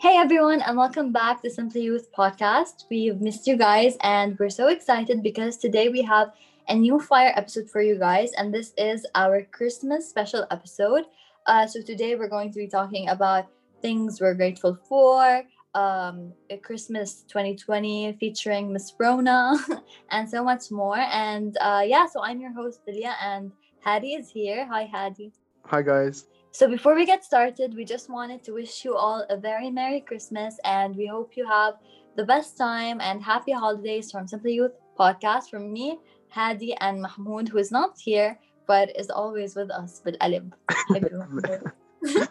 Hey everyone, and welcome back to Simply Youth Podcast. We've missed you guys, and we're so excited because today we have a new fire episode for you guys, and this is our Christmas special episode. Uh, so today we're going to be talking about things we're grateful for, um, Christmas 2020 featuring Miss Rona, and so much more. And uh, yeah, so I'm your host Lilia, and Hadi is here. Hi, Hadi. Hi guys. So before we get started, we just wanted to wish you all a very Merry Christmas and we hope you have the best time and happy holidays from Simply Youth podcast from me, Hadi, and Mahmoud, who is not here but is always with us, with Alib.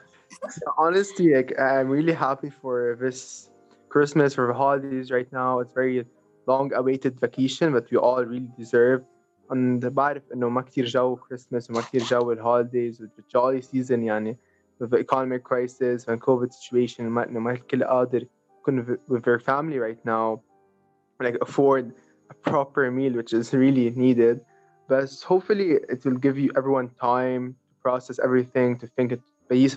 Honestly, I'm really happy for this Christmas, for the holidays right now. It's very long awaited vacation, but we all really deserve and بعرف انه ما كثير جو كريسماس وما كثير جو الهوليديز والجولي سيزون يعني with the economic crisis and COVID situation ما انه ما الكل قادر يكون with their family right now like afford a proper meal which is really needed but hopefully it will give you everyone time to process everything to think it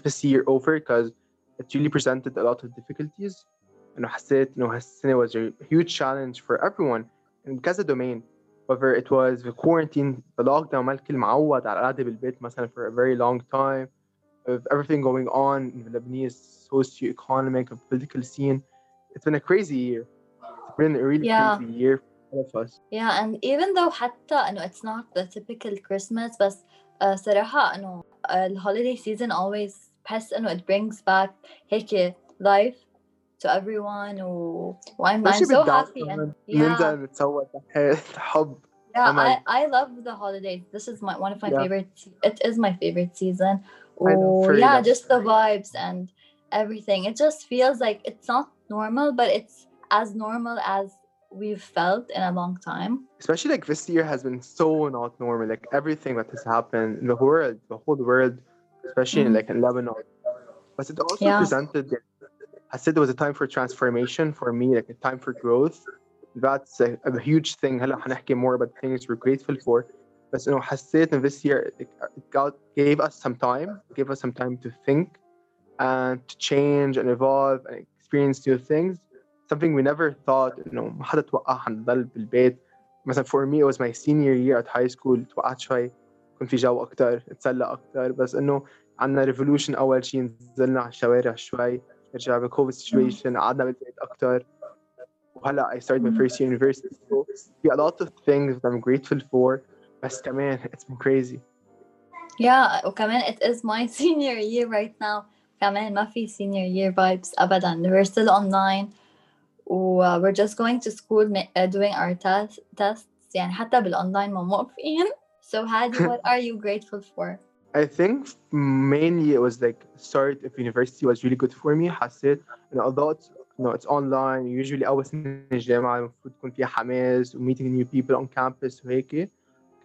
this year over because it really presented a lot of difficulties انه حسيت انه هالسنه was a huge challenge for everyone in كذا domain whether it was the quarantine, the lockdown ما الكل معود على القعدة بالبيت مثلا for a very long time with everything going on in the Lebanese socio-economic and political scene. It's been a crazy year. It's been a really yeah. crazy year for all of us. Yeah, and even though حتى إنه it's not the typical Christmas بس uh, صراحة إنه uh, holiday season always بحس إنه it brings back هيك life to everyone و... I'm, I'm so happy and yeah. نتصور حب yeah I, I love the holidays this is my one of my yeah. favorite it is my favorite season oh yeah enough. just the vibes and everything it just feels like it's not normal but it's as normal as we've felt in a long time especially like this year has been so not normal like everything that has happened in the world the whole world especially mm-hmm. in like in Lebanon but it also yeah. presented I said there was a time for transformation for me, like a time for growth. That's a, a huge thing. هلا حنحكي more about things we're grateful for. بس انه حسيت in this year it, God gave us some time, gave us some time to think and to change and evolve and experience new things. Something we never thought انه ما حدا توقع حنضل بالبيت. مثلا for me it was my senior year at high school توقعت شوي كان في جو اكثر اتسلى اكثر بس انه عندنا ريفولوشن اول شيء نزلنا على الشوارع شوي نرجع بكوفيد سيتويشن قعدنا بالبيت اكثر وهلا I started my first year university so في a lot of things that I'm grateful for بس كمان it's been crazy yeah وكمان it is my senior year right now كمان ما في senior year vibes ابدا we're still online و we're just going to school doing our test, tests يعني حتى بالاونلاين ما موقفين so Hadi what are you grateful for I think mainly it was like start of university was really good for me حسيت انه although it's, you know, it's online usually أول سنة الجامعة المفروض تكون فيها حماس و meeting new people on campus وهيك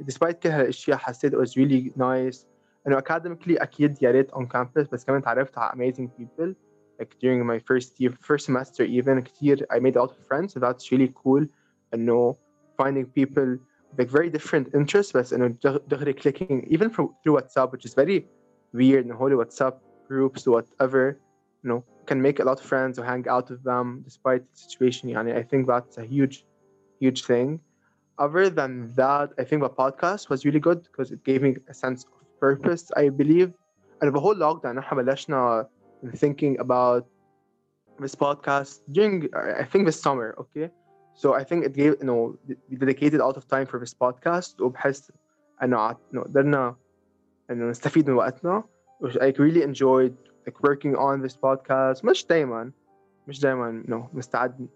despite كل هالاشياء حسيت it was really nice انه academically اكيد يا ريت on campus بس كمان تعرفت على amazing people like during my first year first semester even كتير I made a lot of friends so that's really cool انه finding people like very different interests بس انه دغري clicking even from, through WhatsApp which is very weird and holy WhatsApp groups whatever you know can make a lot of friends or hang out with them despite the situation يعني I think that's a huge huge thing other than that I think the podcast was really good because it gave me a sense of purpose I believe and the whole lockdown نحن بلشنا thinking about this podcast during I think this summer okay so I think it gave you know we dedicated a lot of time for this podcast وبحس انه انه قدرنا انه نستفيد من وقتنا which I really enjoyed like working on this podcast مش دايما مش دايما you know مستعد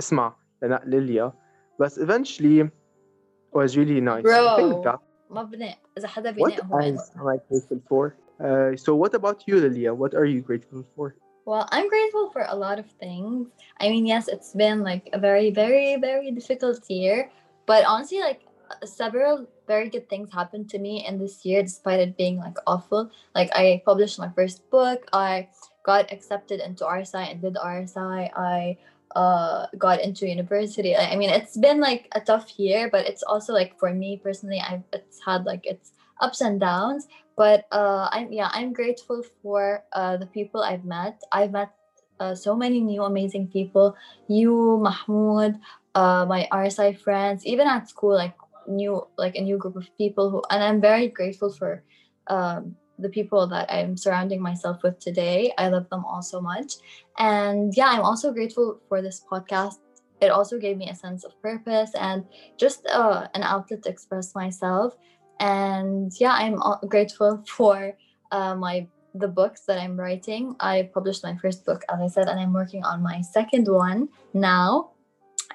اسمع ليليا بس eventually it was really nice Bro. I think that ما بناء إذا حدا بناء هو What am I grateful for? Uh, so what about you, Lilia? What are you grateful for? Well, I'm grateful for a lot of things. I mean, yes, it's been like a very, very, very difficult year, but honestly, like several very good things happened to me in this year, despite it being like awful. Like I published my first book. I got accepted into RSI and did RSI. I uh got into university. I mean, it's been like a tough year, but it's also like for me personally, I've it's had like its ups and downs but uh, I'm yeah I'm grateful for uh, the people I've met. I've met uh, so many new amazing people. You, Mahmoud, uh, my RSI friends, even at school, like new like a new group of people who, and I'm very grateful for um, the people that I'm surrounding myself with today. I love them all so much, and yeah, I'm also grateful for this podcast. It also gave me a sense of purpose and just uh, an outlet to express myself And yeah, I'm grateful for uh, my the books that I'm writing. I published my first book, as I said, and I'm working on my second one now.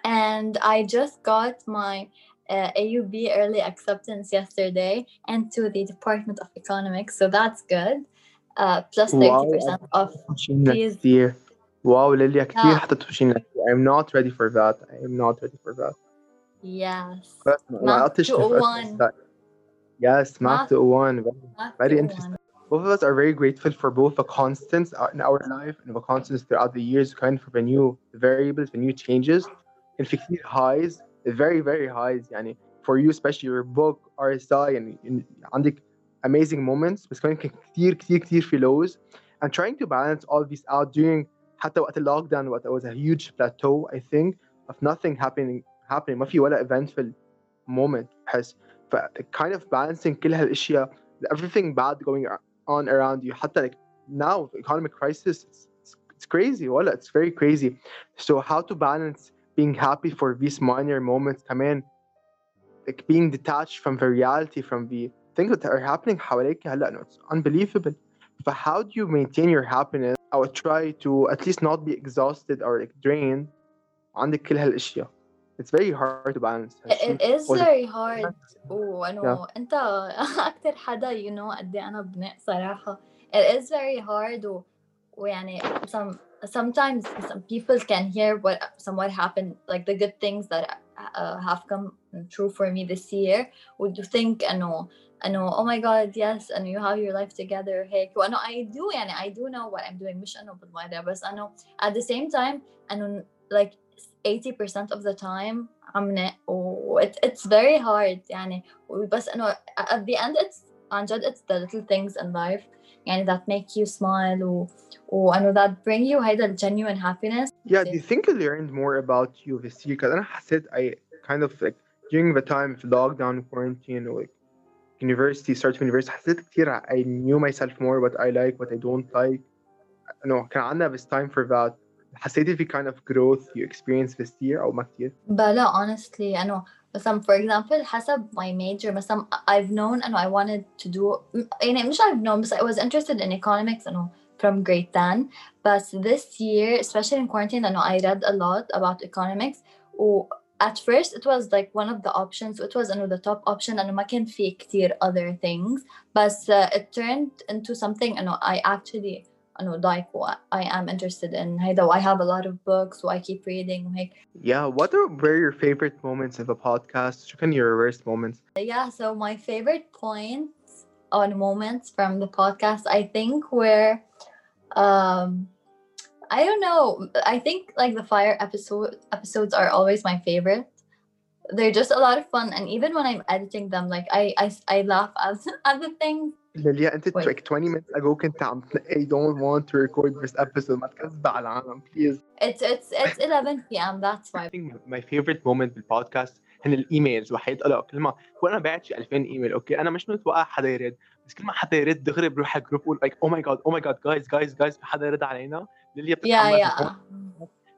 And I just got my uh, AUB early acceptance yesterday into the Department of Economics, so that's good. Uh, plus 30% off fees. كتير واو ليليا كتير حتتوشينا I'm not ready for that I am not ready for that Yes بس ما قطش 201 Yes Math 201 very, Math very 201. interesting both of us are very grateful for both the constants in our life and the constants throughout the years kind for the new variables the new changes and في كتير highs very very highs يعني for you especially your book RSI يعني يعني عندك amazing moments بس كمان كان كتير كتير كتير في lows and trying to balance all these out during حتى وقت اللوكداون وقت it was a huge plateau I think of nothing happening happening ما في ولا eventful moment بحس ف kind of balancing كل هالاشياء everything bad going on around you حتى like now the economic crisis it's, it's, it's crazy ولا it's very crazy so how to balance being happy for these minor moments كمان like being detached from the reality from the things that are happening حواليك هلا no, it's unbelievable but how do you maintain your happiness I would try to at least not be exhausted or like drained عندك كل هالاشياء it's very hard to balance It, it is was it- very hard وانه انت اكثر حدا you know قد ايه انا بناء صراحه it is very hard و, ويعني some sometimes some people can hear what somewhat happened like the good things that uh, have come true for me this year would you think انه انه oh my god yes and you have your life together هيك وانه I do يعني I do know what I'm doing مش انه بالمرة بس انه at the same time انه like 80% of the time عم و it, it's very hard يعني بس انه at the end it's عن جد it's the little things in life يعني that make you smile و وانه that bring you هيدا genuine happiness Yeah, do you think you learned more about you this year? Because أنا حسيت I kind of like during the time of lockdown quarantine or like university start of university حسيت كتير I knew myself more what I like what I don't like no كان عندنا this time for that حسيت في kind of growth you experienced this year أو ما كتير بلا honestly انه مثلا for example حسب my major مثلا I've known انه I wanted to do يعني مش I've known بس I was interested in economics انه from grade 10 but this year especially in quarantine انه I read a lot about economics و at first it was like one of the options it was انه the top option انه ما كان في كتير other things but uh, it turned into something انه I actually انه like what I am interested in هيدا I have a lot of books so I keep reading وهيك yeah what are, were your favorite moments of the podcast شو كان your worst moments Yeah, so my favorite points on moments from the podcast, I think, were, um, I don't know. I think like the fire episode episodes are always my favorite. They're just a lot of fun, and even when I'm editing them, like I I, I laugh at at the things. ليليا Wait. like 20 minutes ago كنت عم I don't want to record this episode ما تكذب على العالم please It's it's it's 11 p.m. That's why. I think my favorite moment بالبودكاست هن الايميلز وحيد قلق كل ما هو أنا بعت شي 2000 ايميل أوكي أنا مش متوقع حدا يرد بس كل ما حدا يرد دغري بروح على الجروب بقول like oh my god oh my god guys guys guys في حدا يرد علينا ليليا Yeah, بتتحمس yeah.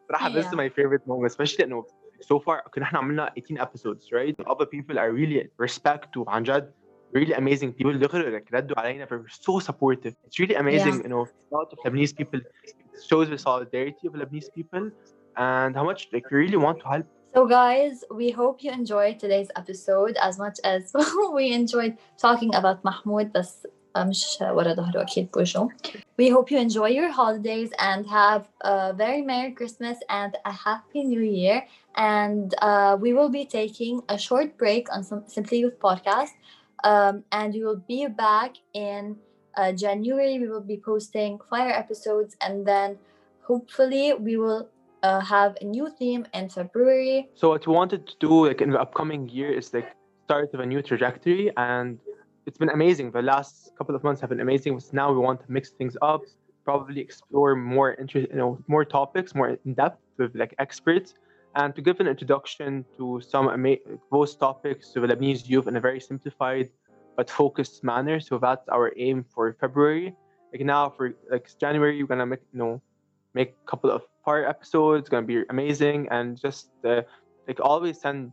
صراحة this is Yeah. my favorite moment especially انه so far كنا إحنا عملنا 18 episodes right other people I really respect وعن جد really amazing people دغري like ردوا علينا they were so supportive it's really amazing you know a lot of Lebanese people it shows the solidarity of Lebanese people and how much like we really want to help So, guys, we hope you enjoyed today's episode as much as we enjoyed talking about Mahmoud, بس مش ورا ظهره أكيد بوجهه. We hope you enjoy your holidays and have a very Merry Christmas and a Happy New Year. And uh, we will be taking a short break on some Simply Youth podcast. Um, and we will be back in uh, January. We will be posting fire episodes and then hopefully we will uh, have a new theme in February. So what we wanted to do like in the upcoming year is like start of a new trajectory and it's been amazing. The last couple of months have been amazing, but now we want to mix things up probably explore more interest, you know, more topics, more in depth with like experts, and to give an introduction to some ama- those topics to the Lebanese youth in a very simplified but focused manner. So that's our aim for February. Like now for like January, we're gonna make you know make a couple of part episodes. It's gonna be amazing, and just uh, like always send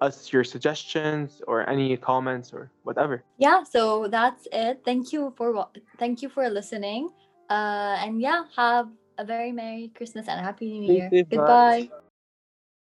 us your suggestions or any comments or whatever. Yeah, so that's it. Thank you for thank you for listening. Uh, and yeah, have a very merry Christmas and a happy New Year. bye. Goodbye.